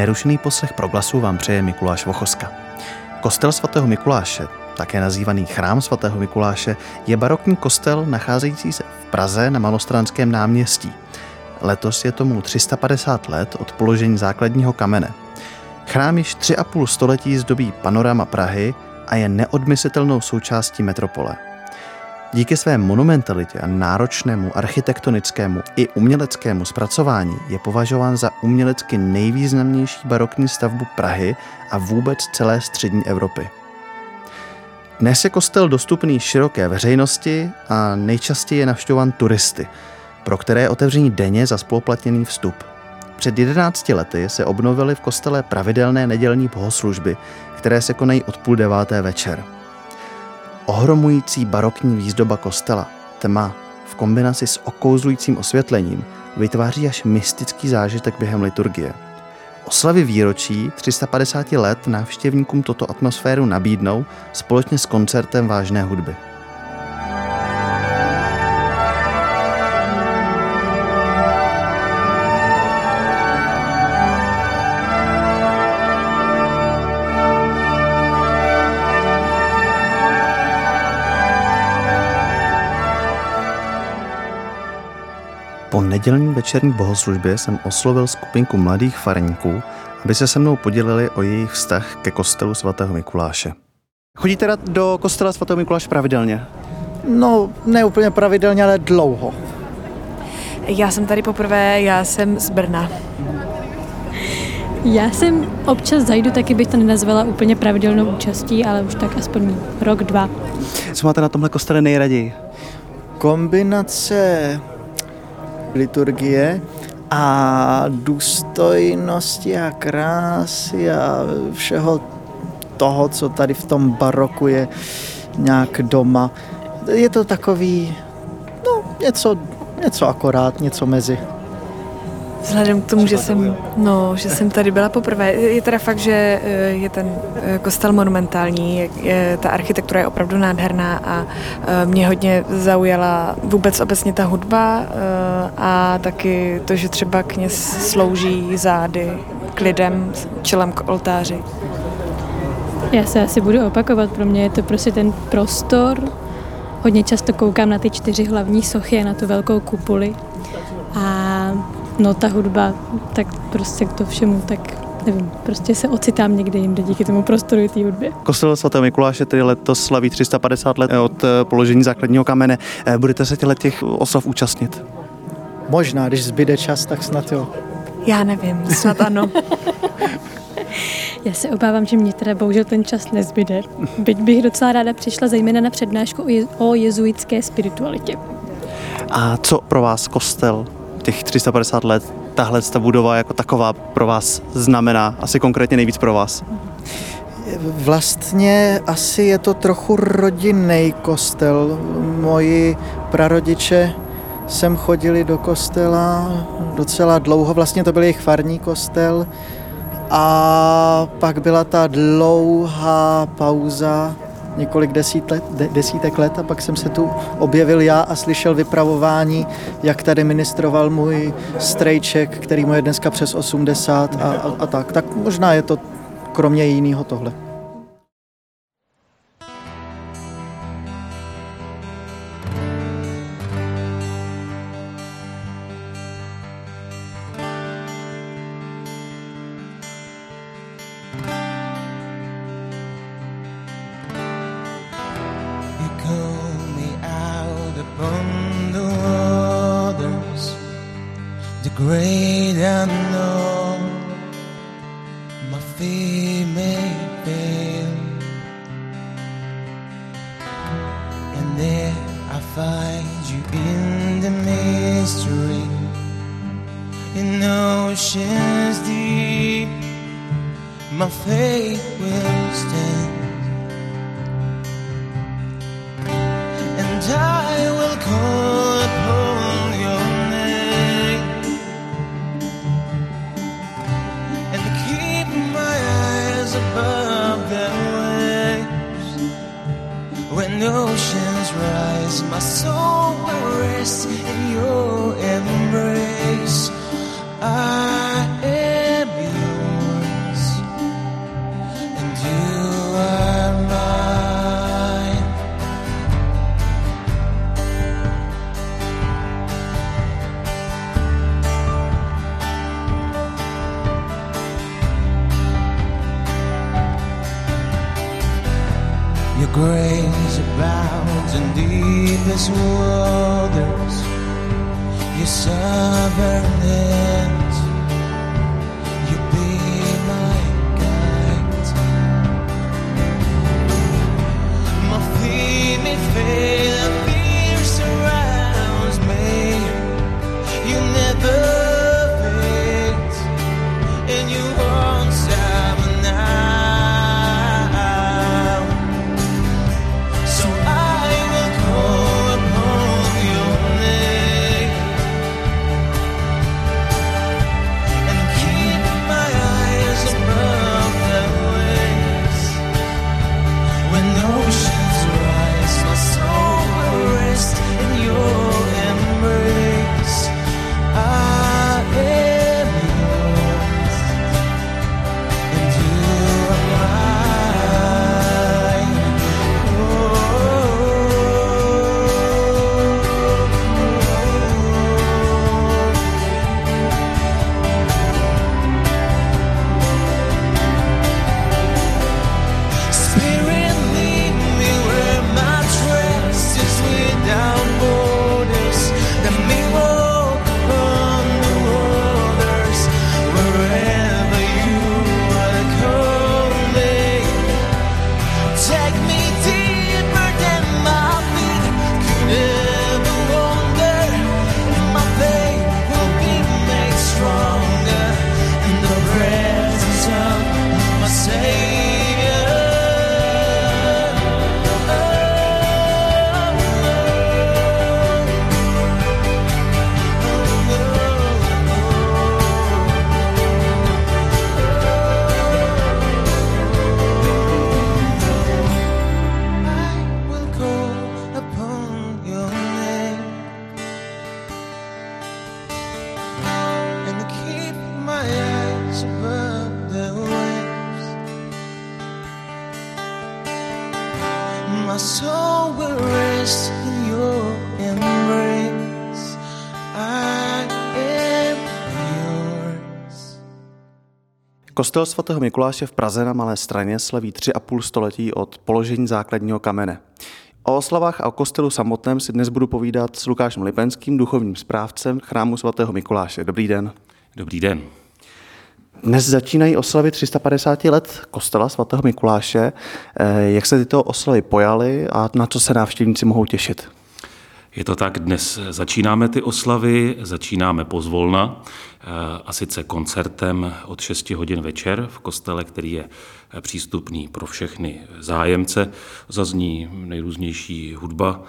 Nerušený poslech glasu vám přeje Mikuláš Vochoska. Kostel svatého Mikuláše, také nazývaný chrám svatého Mikuláše, je barokní kostel nacházející se v Praze na Malostranském náměstí. Letos je tomu 350 let od položení základního kamene. Chrám již tři a půl století zdobí panorama Prahy a je neodmyslitelnou součástí metropole. Díky své monumentalitě a náročnému architektonickému i uměleckému zpracování je považován za umělecky nejvýznamnější barokní stavbu Prahy a vůbec celé střední Evropy. Dnes je kostel dostupný široké veřejnosti a nejčastěji je navštěvován turisty, pro které je otevření denně za spoluplatněný vstup. Před 11 lety se obnovily v kostele pravidelné nedělní bohoslužby, které se konají od půl deváté večer. Ohromující barokní výzdoba kostela, tma, v kombinaci s okouzlujícím osvětlením vytváří až mystický zážitek během liturgie. Oslavy výročí 350 let návštěvníkům toto atmosféru nabídnou společně s koncertem vážné hudby. Po nedělní večerní bohoslužbě jsem oslovil skupinku mladých farníků, aby se se mnou podělili o jejich vztah ke kostelu svatého Mikuláše. Chodíte teda do kostela svatého Mikuláše pravidelně? No, ne úplně pravidelně, ale dlouho. Já jsem tady poprvé, já jsem z Brna. Já jsem občas zajdu, taky bych to nenazvala úplně pravidelnou účastí, ale už tak aspoň rok, dva. Co máte na tomhle kostele nejraději? Kombinace liturgie a důstojnosti a krásy a všeho toho, co tady v tom baroku je nějak doma. Je to takový, no, něco, něco akorát, něco mezi. Vzhledem k tomu, že jsem, no, že jsem tady byla poprvé, je teda fakt, že eh, je ten eh, kostel monumentální, je, je, ta architektura je opravdu nádherná a eh, mě hodně zaujala vůbec obecně ta hudba a taky to, že třeba kněz slouží zády k lidem, čelem k oltáři. Já se asi budu opakovat, pro mě je to prostě ten prostor, hodně často koukám na ty čtyři hlavní sochy a na tu velkou kupuli. A no ta hudba, tak prostě k to všemu, tak nevím, prostě se ocitám někde jinde díky tomu prostoru té hudbě. Kostel svatého Mikuláše tedy letos slaví 350 let od eh, položení základního kamene. Eh, budete se těle těch oslav účastnit? Možná, když zbyde čas, tak snad jo. Já nevím, snad ano. Já se obávám, že mě teda bohužel ten čas nezbyde. Byť bych docela ráda přišla zejména na přednášku o, je- o jezuitské spiritualitě. A co pro vás kostel těch 350 let, tahle ta budova jako taková pro vás znamená, asi konkrétně nejvíc pro vás? Vlastně asi je to trochu rodinný kostel. Moji prarodiče sem chodili do kostela docela dlouho, vlastně to byl jejich farní kostel a pak byla ta dlouhá pauza, několik desít let, de, desítek let a pak jsem se tu objevil já a slyšel vypravování, jak tady ministroval můj strejček, který mu je dneska přes 80 a, a, a tak. Tak možná je to kromě jiného tohle. Great unknown. Kostel svatého Mikuláše v Praze na Malé straně slaví tři a půl století od položení základního kamene. O oslavách a o kostelu samotném si dnes budu povídat s Lukášem Lipenským, duchovním správcem chrámu svatého Mikuláše. Dobrý den. Dobrý den. Dnes začínají oslavy 350 let kostela svatého Mikuláše. Eh, Jak se tyto oslavy pojaly a na co se návštěvníci mohou těšit? Je to tak, dnes začínáme ty oslavy, začínáme pozvolna, eh, a sice koncertem od 6 hodin večer v kostele, který je eh, přístupný pro všechny zájemce. Zazní nejrůznější hudba,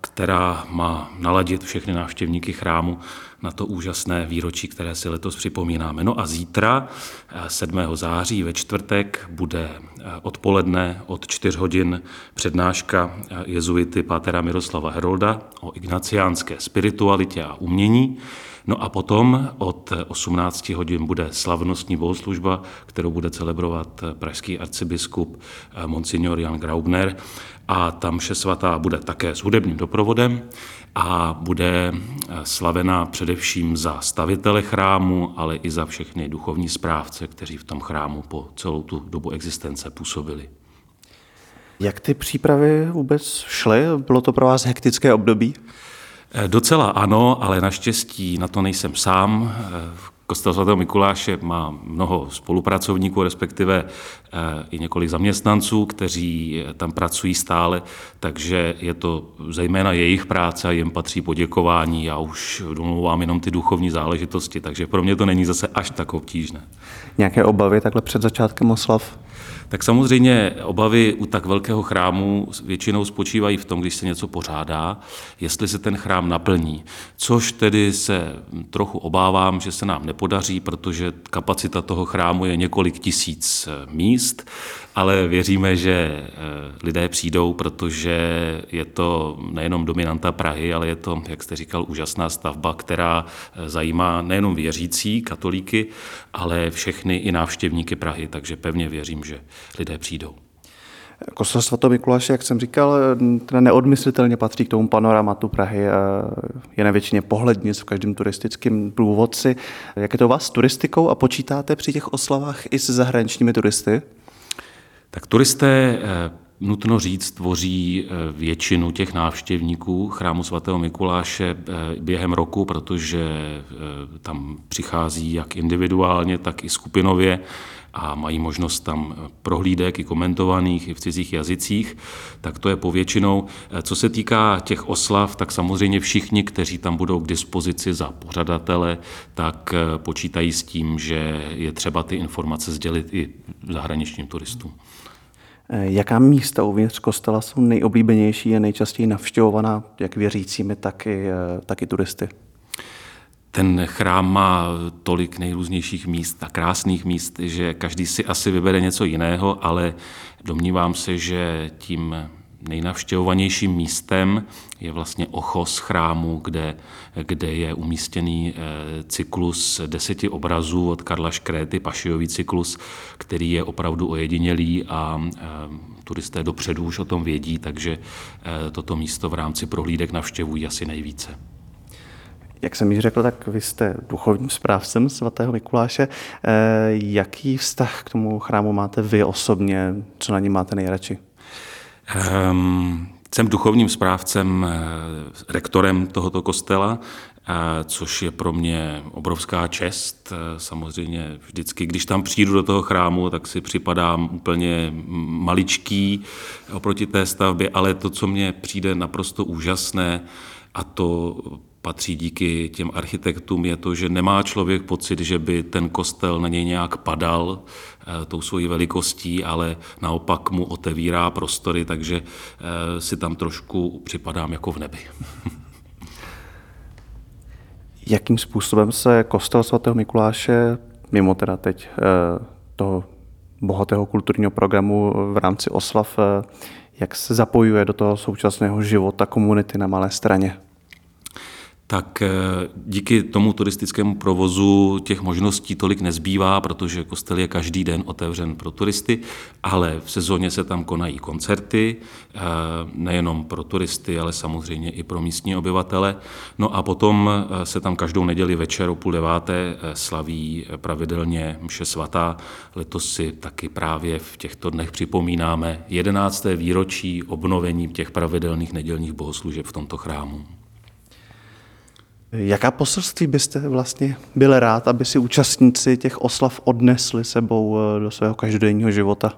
která má naladit všechny návštěvníky chrámu na to úžasné výročí, které si letos připomínáme. No a zítra, eh, 7. září ve čtvrtek, bude eh, odpoledne od 4 hodin přednáška eh, jezuity pátera Miroslava Herolda o ignaciánské spiritualitě a umění. No a potom od 18 hodin bude slavnostní bohoslužba, kterou bude celebrovat pražský arcibiskup eh, Monsignor Jan Graubner a tam vše svatá bude také s hudebním doprovodem a bude eh, slavena především za stavitele chrámu, ale i za všechny duchovní správce, kteří v tom chrámu po celou tu dobu existence působili. Jak ty přípravy vůbec šly? Bylo to pro vás hektické období? Eh, Docela ano, ale naštěstí na to nejsem sám. Kostel svatého Mikuláše má mnoho spolupracovníků, respektive eh, i několik zaměstnanců, kteří eh, tam pracují stále, takže je to zejména jejich práce a jim patří poděkování. Já už domluvám jenom ty duchovní záležitosti, takže pro mě to není zase až tak obtížné. Nějaké obavy takhle před začátkem oslav? Tak samozřejmě obavy u tak velkého chrámu většinou spočívají v tom, když se něco pořádá, jestli se ten chrám naplní. Což tedy se trochu obávám, že se nám nepodaří, protože kapacita toho chrámu je několik tisíc míst, ale věříme, že lidé přijdou, protože je to nejenom dominanta Prahy, ale je to, jak jste říkal, úžasná stavba, která zajímá nejenom věřící katolíky, ale všechny i návštěvníky Prahy, takže pevně věřím, že lidé přijdou. Kostel svatého Mikuláše, jak jsem říkal, teda neodmyslitelně patří k tomu panoramatu Prahy. Je na většině pohlednic v každém turistickém průvodci. Jak je to vás s turistikou a počítáte při těch oslavách i s zahraničními turisty? Tak turisté nutno říct, tvoří většinu těch návštěvníků chrámu svatého Mikuláše během roku, protože tam přichází jak individuálně, tak i skupinově a mají možnost tam prohlídek i komentovaných i v cizích jazycích, tak to je povětšinou. Co se týká těch oslav, tak samozřejmě všichni, kteří tam budou k dispozici za pořadatele, tak počítají s tím, že je třeba ty informace sdělit i zahraničním turistům. Jaká místa uvnitř kostela jsou nejoblíbenější a nejčastěji navštěvovaná jak věřícími, tak i, tak i turisty? ten chrám má tolik nejrůznějších míst a krásných míst, že každý si asi vybere něco jiného, ale domnívám se, že tím nejnavštěvovanějším místem je vlastně ochos chrámu, kde, kde je umístěný eh, cyklus deseti obrazů od Karla Škréty, pašijový cyklus, který je opravdu ojedinělý a eh, turisté dopředu už o tom vědí, takže eh, toto místo v rámci prohlídek navštěvují asi nejvíce. Jak jsem již řekl, tak vy jste duchovním správcem svatého Mikuláše. Jaký vztah k tomu chrámu máte vy osobně? Co na něm máte nejradši? Um, jsem duchovním správcem, eh, rektorem tohoto kostela, eh, což je pro mě obrovská čest. Samozřejmě vždycky, když tam přijdu do toho chrámu, tak si připadám úplně maličký oproti té stavbě, ale to, co mě přijde naprosto úžasné, a to patří díky těm architektům, je to, že nemá člověk pocit, že by ten kostel na něj nějak padal eh, tou svojí velikostí, ale naopak mu otevírá prostory, takže eh, si tam trošku připadám jako v nebi. Jakým způsobem se kostel svatého Mikuláše, mimo teda teď eh, toho bohatého kulturního programu v rámci oslav, jak se zapojuje do toho současného života komunity na Malé straně? Tak eh, díky tomu turistickému provozu těch možností tolik nezbývá, protože kostel je každý den otevřen pro turisty, ale v sezóně se tam konají koncerty, eh, nejenom pro turisty, ale samozřejmě i pro místní obyvatele. No a potom eh, se tam každou neděli večer o půl deváté slaví pravidelně mše svatá. Letos si taky právě v těchto dnech připomínáme 11. výročí obnovení těch pravidelných nedělních bohoslužeb v tomto chrámu. Jaká poselství byste vlastně byl rád, aby si účastníci těch oslav odnesli sebou eh, do svého každodenního života?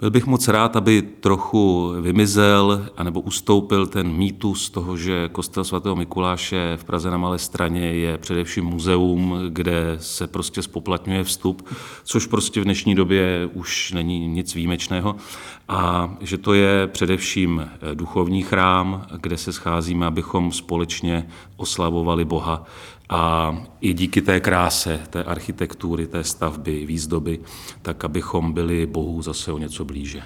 Byl bych moc rád, aby trochu vymizel anebo ustoupil ten mýtus toho, že kostel svatého Mikuláše v Praze na Malé straně je především muzeum, kde se prostě spoplatňuje vstup, což prostě v dnešní době už není nic výjimečného. A že to je především duchovní chrám, kde se scházíme, abychom společně oslavovali Boha a i díky té kráse, té architektury, té stavby, výzdoby, tak abychom byli Bohu zase o něco blíže.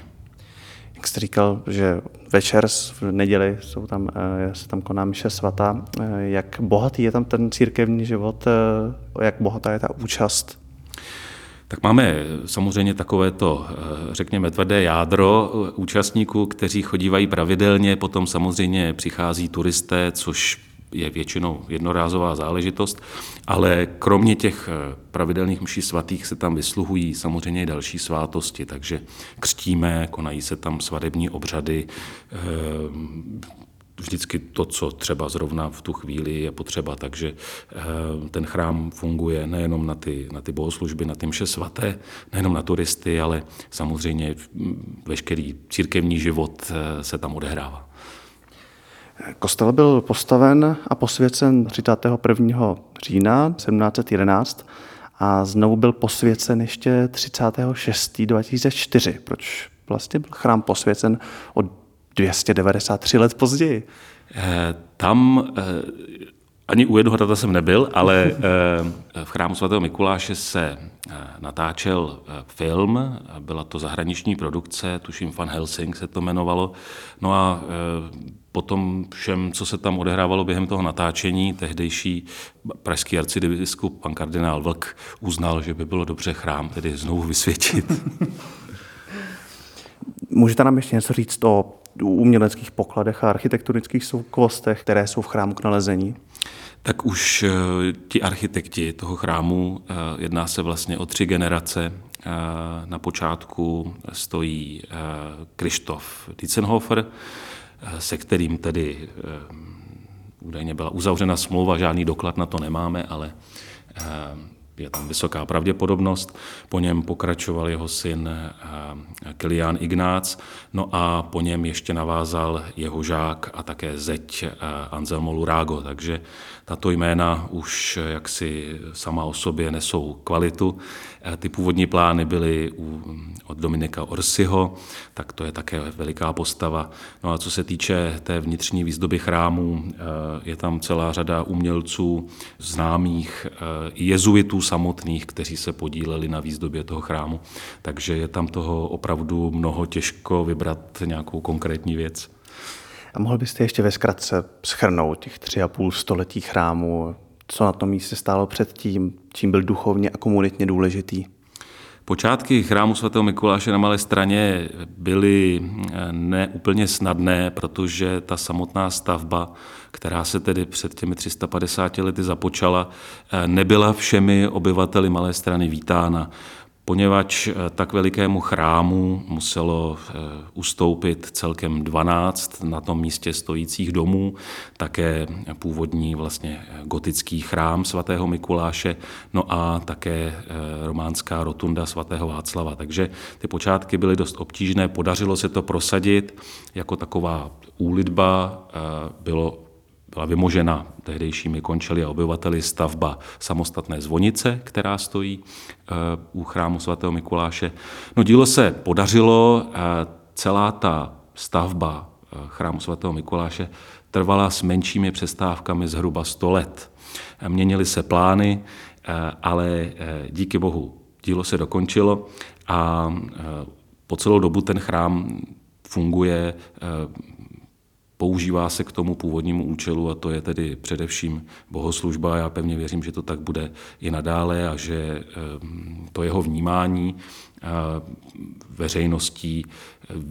Jak jste říkal, že večer v neděli jsou tam, eh, se tam koná miše svatá. Eh, jak bohatý je tam ten církevní život, eh, jak bohatá je ta účast tak máme samozřejmě takovéto, řekněme, tvrdé jádro účastníků, kteří chodívají pravidelně, potom samozřejmě přichází turisté, což je většinou jednorázová záležitost, ale kromě těch eh, pravidelných mší svatých se tam vysluhují samozřejmě i další svátosti, takže křtíme, konají se tam svadební obřady, eh, vždycky to, co třeba zrovna v tu chvíli je potřeba, takže eh, ten chrám funguje nejenom na ty, na ty bohoslužby, na ty mše svaté, nejenom na turisty, ale samozřejmě veškerý církevní život se tam odehrává. Kostel byl postaven a posvěcen 31. října 1711 a znovu byl posvěcen ještě 36. 2004. Proč vlastně byl chrám posvěcen o 293 let později? Eh, tam eh, ani u jednoho data jsem nebyl, ale eh, v chrámu svatého Mikuláše se natáčel film, byla to zahraniční produkce, tuším Van Helsing se to jmenovalo. No a potom všem, co se tam odehrávalo během toho natáčení, tehdejší pražský arcibiskup, pan kardinál Vlk, uznal, že by bylo dobře chrám tedy znovu vysvětit. Můžete nám ještě něco říct o uměleckých pokladech a architektonických soukovostech, které jsou v chrámu k nalezení? Tak už ti architekti toho chrámu, jedná se vlastně o tři generace. Na počátku stojí Krištof Dietzenhofer, se kterým tedy údajně byla uzavřena smlouva, žádný doklad na to nemáme, ale je tam vysoká pravděpodobnost. Po něm pokračoval jeho syn eh, Kilián Ignác, no a po něm ještě navázal jeho žák a také zeď eh, Anselmo Lurago, takže tato jména už jaksi sama o sobě nesou kvalitu. Eh, ty původní plány byly od Dominika Orsiho, tak to je také veliká postava. No a co se týče té vnitřní výzdoby chrámu, je tam celá řada umělců známých i jezuitů samotných, kteří se podíleli na výzdobě toho chrámu. Takže je tam toho opravdu mnoho těžko vybrat nějakou konkrétní věc. A mohl byste ještě ve zkratce schrnout těch tři a půl století chrámu, co na tom místě stálo předtím, čím byl duchovně a komunitně důležitý? Počátky chrámu svatého Mikuláše na Malé straně byly eh, neúplně snadné, protože ta samotná stavba, která se tedy před těmi 350 lety započala, eh, nebyla všemi obyvateli Malé strany vítána poněvadž eh, tak velikému chrámu muselo eh, ustoupit celkem 12 na tom místě stojících domů, také původní vlastně eh, gotický chrám svatého Mikuláše, no a také románská rotunda svatého Václava. Takže ty počátky byly dost obtížné, podařilo se to prosadit jako taková úlitba, bylo byla vymožena tehdejšími končeli a obyvateli stavba samostatné zvonice, která stojí eh, u chrámu svatého Mikuláše. No dílo se podařilo, eh, celá ta stavba eh, chrámu svatého Mikuláše trvala s menšími přestávkami zhruba 100 let. Měnily se plány, ale díky bohu dílo se dokončilo a po celou dobu ten chrám funguje používá se k tomu původnímu účelu a to je tedy především bohoslužba. Já pevně věřím, že to tak bude i nadále a že ehm, to jeho vnímání veřejností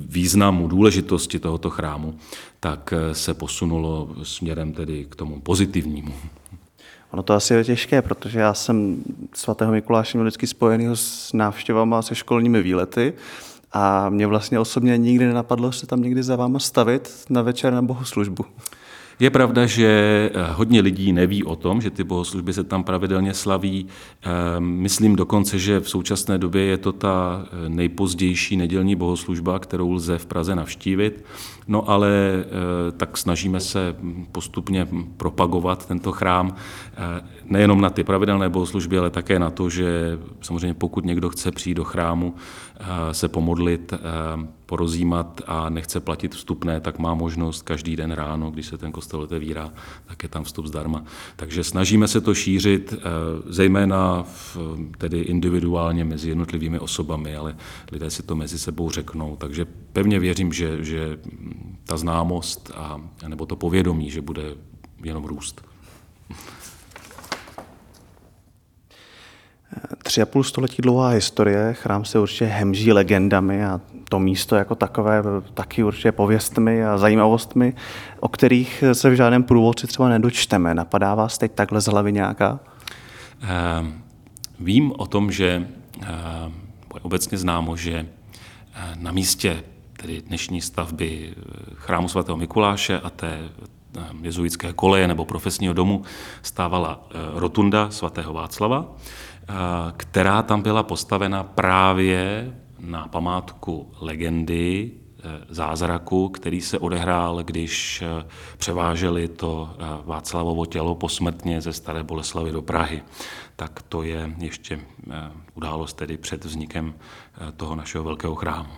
významu, důležitosti tohoto chrámu, tak eh, se posunulo směrem tedy k tomu pozitivnímu. Ono to asi je těžké, protože já jsem svatého Mikuláše měl vždycky spojený s návštěvama se školními výlety a mě vlastně osobně nikdy nenapadlo se tam někdy za váma stavit na večer na bohoslužbu. Je pravda, že eh, hodně lidí neví o tom, že ty bohoslužby se tam pravidelně slaví. Ehm, myslím dokonce, že v současné době je to ta eh, nejpozdější nedělní bohoslužba, kterou lze v Praze navštívit. No ale eh, tak snažíme se postupně propagovat tento chrám nejenom na ty pravidelné bohoslužby, ale také na to, že samozřejmě pokud někdo chce přijít do chrámu, se pomodlit, porozímat a nechce platit vstupné, tak má možnost každý den ráno, když se ten kostel otevírá, tak je tam vstup zdarma. Takže snažíme se to šířit, zejména v, tedy individuálně mezi jednotlivými osobami, ale lidé si to mezi sebou řeknou. Takže pevně věřím, že, že ta známost a, nebo to povědomí, že bude jenom růst. Tři a půl století dlouhá historie, chrám se určitě hemží legendami a to místo jako takové taky určitě pověstmi a zajímavostmi, o kterých se v žádném průvodci třeba nedočteme. Napadá vás teď takhle z hlavy nějaká? Uh, vím o tom, že uh, obecně známo, že uh, na místě tedy dnešní stavby chrámu svatého Mikuláše a té jezuitské koleje nebo profesního domu stávala rotunda svatého Václava, která tam byla postavena právě na památku legendy e, zázraku, který se odehrál, když e, převáželi to Václavovo tělo posmrtně ze Staré Boleslavy do Prahy. Tak to je ještě událost tedy před vznikem toho našeho velkého chrámu.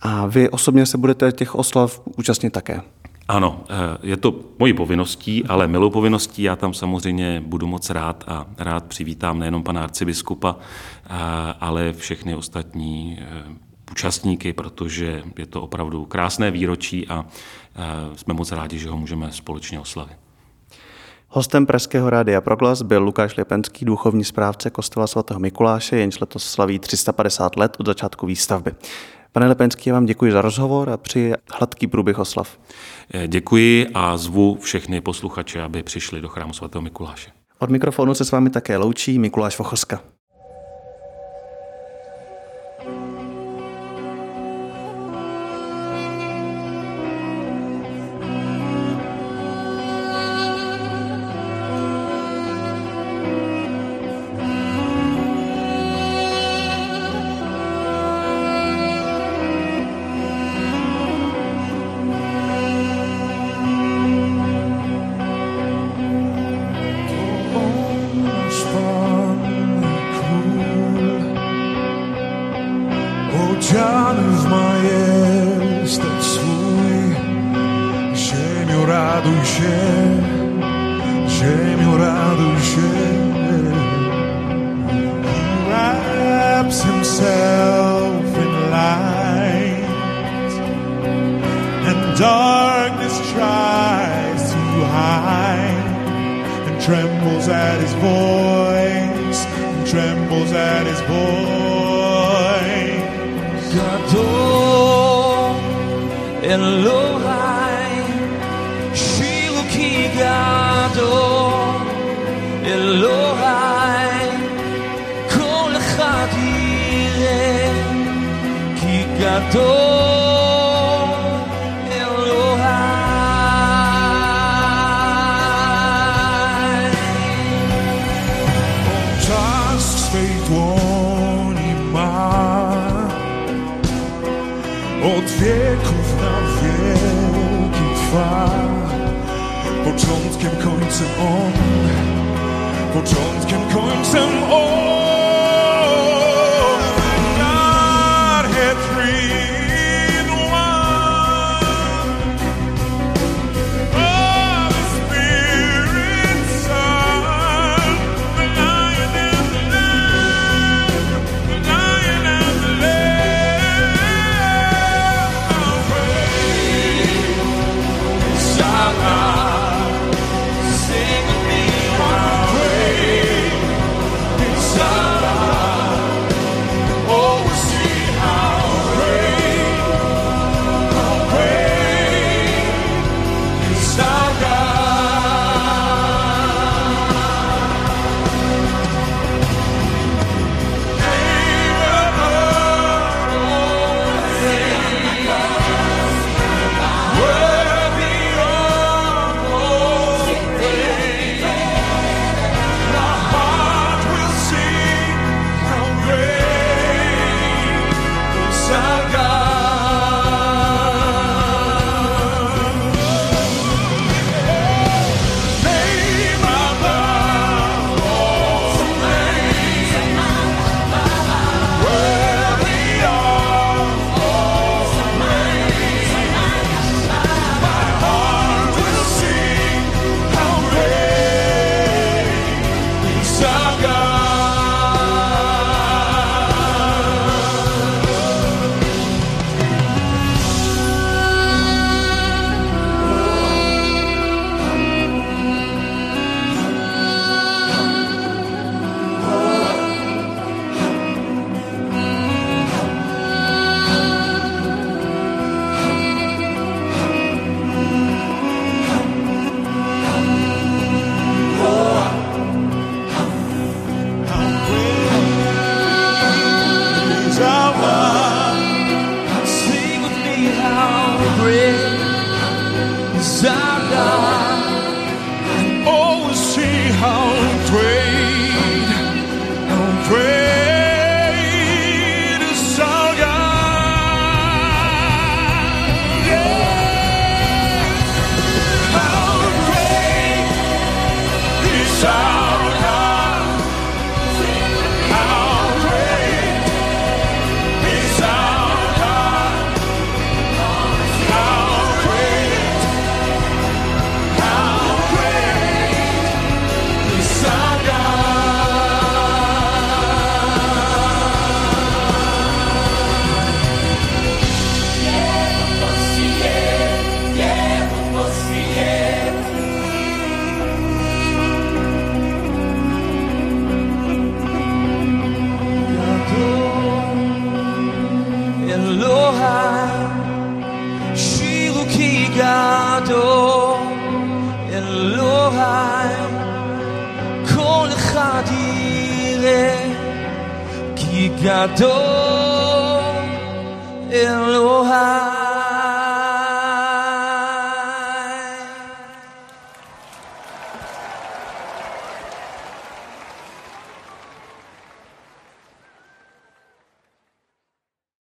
A vy osobně se budete těch oslav účastnit také? Ano, eh, je to mojí povinností, ale milou povinností. Já tam samozřejmě budu moc rád a rád přivítám nejenom pana arcibiskupa, eh, ale všechny ostatní eh, účastníky, protože je to opravdu krásné výročí a jsme moc rádi, že ho můžeme společně oslavit. Hostem Pražského rádia Proglas byl Lukáš Lepenský, duchovní správce kostela svatého Mikuláše, jenž letos slaví 350 let od začátku výstavby. Pane Lepenský, já vám děkuji za rozhovor a při hladký průběh oslav. Eh, Děkuji a zvu všechny posluchače, aby přišli do chrámu svatého Mikuláše. Od mikrofonu se s vámi také loučí Mikuláš Vochoska. He wraps himself in light, and darkness tries to hide, and trembles at his voice, and trembles at his voice pecador. Elohai Shilukigado Ki końcem On Początkiem, końcem On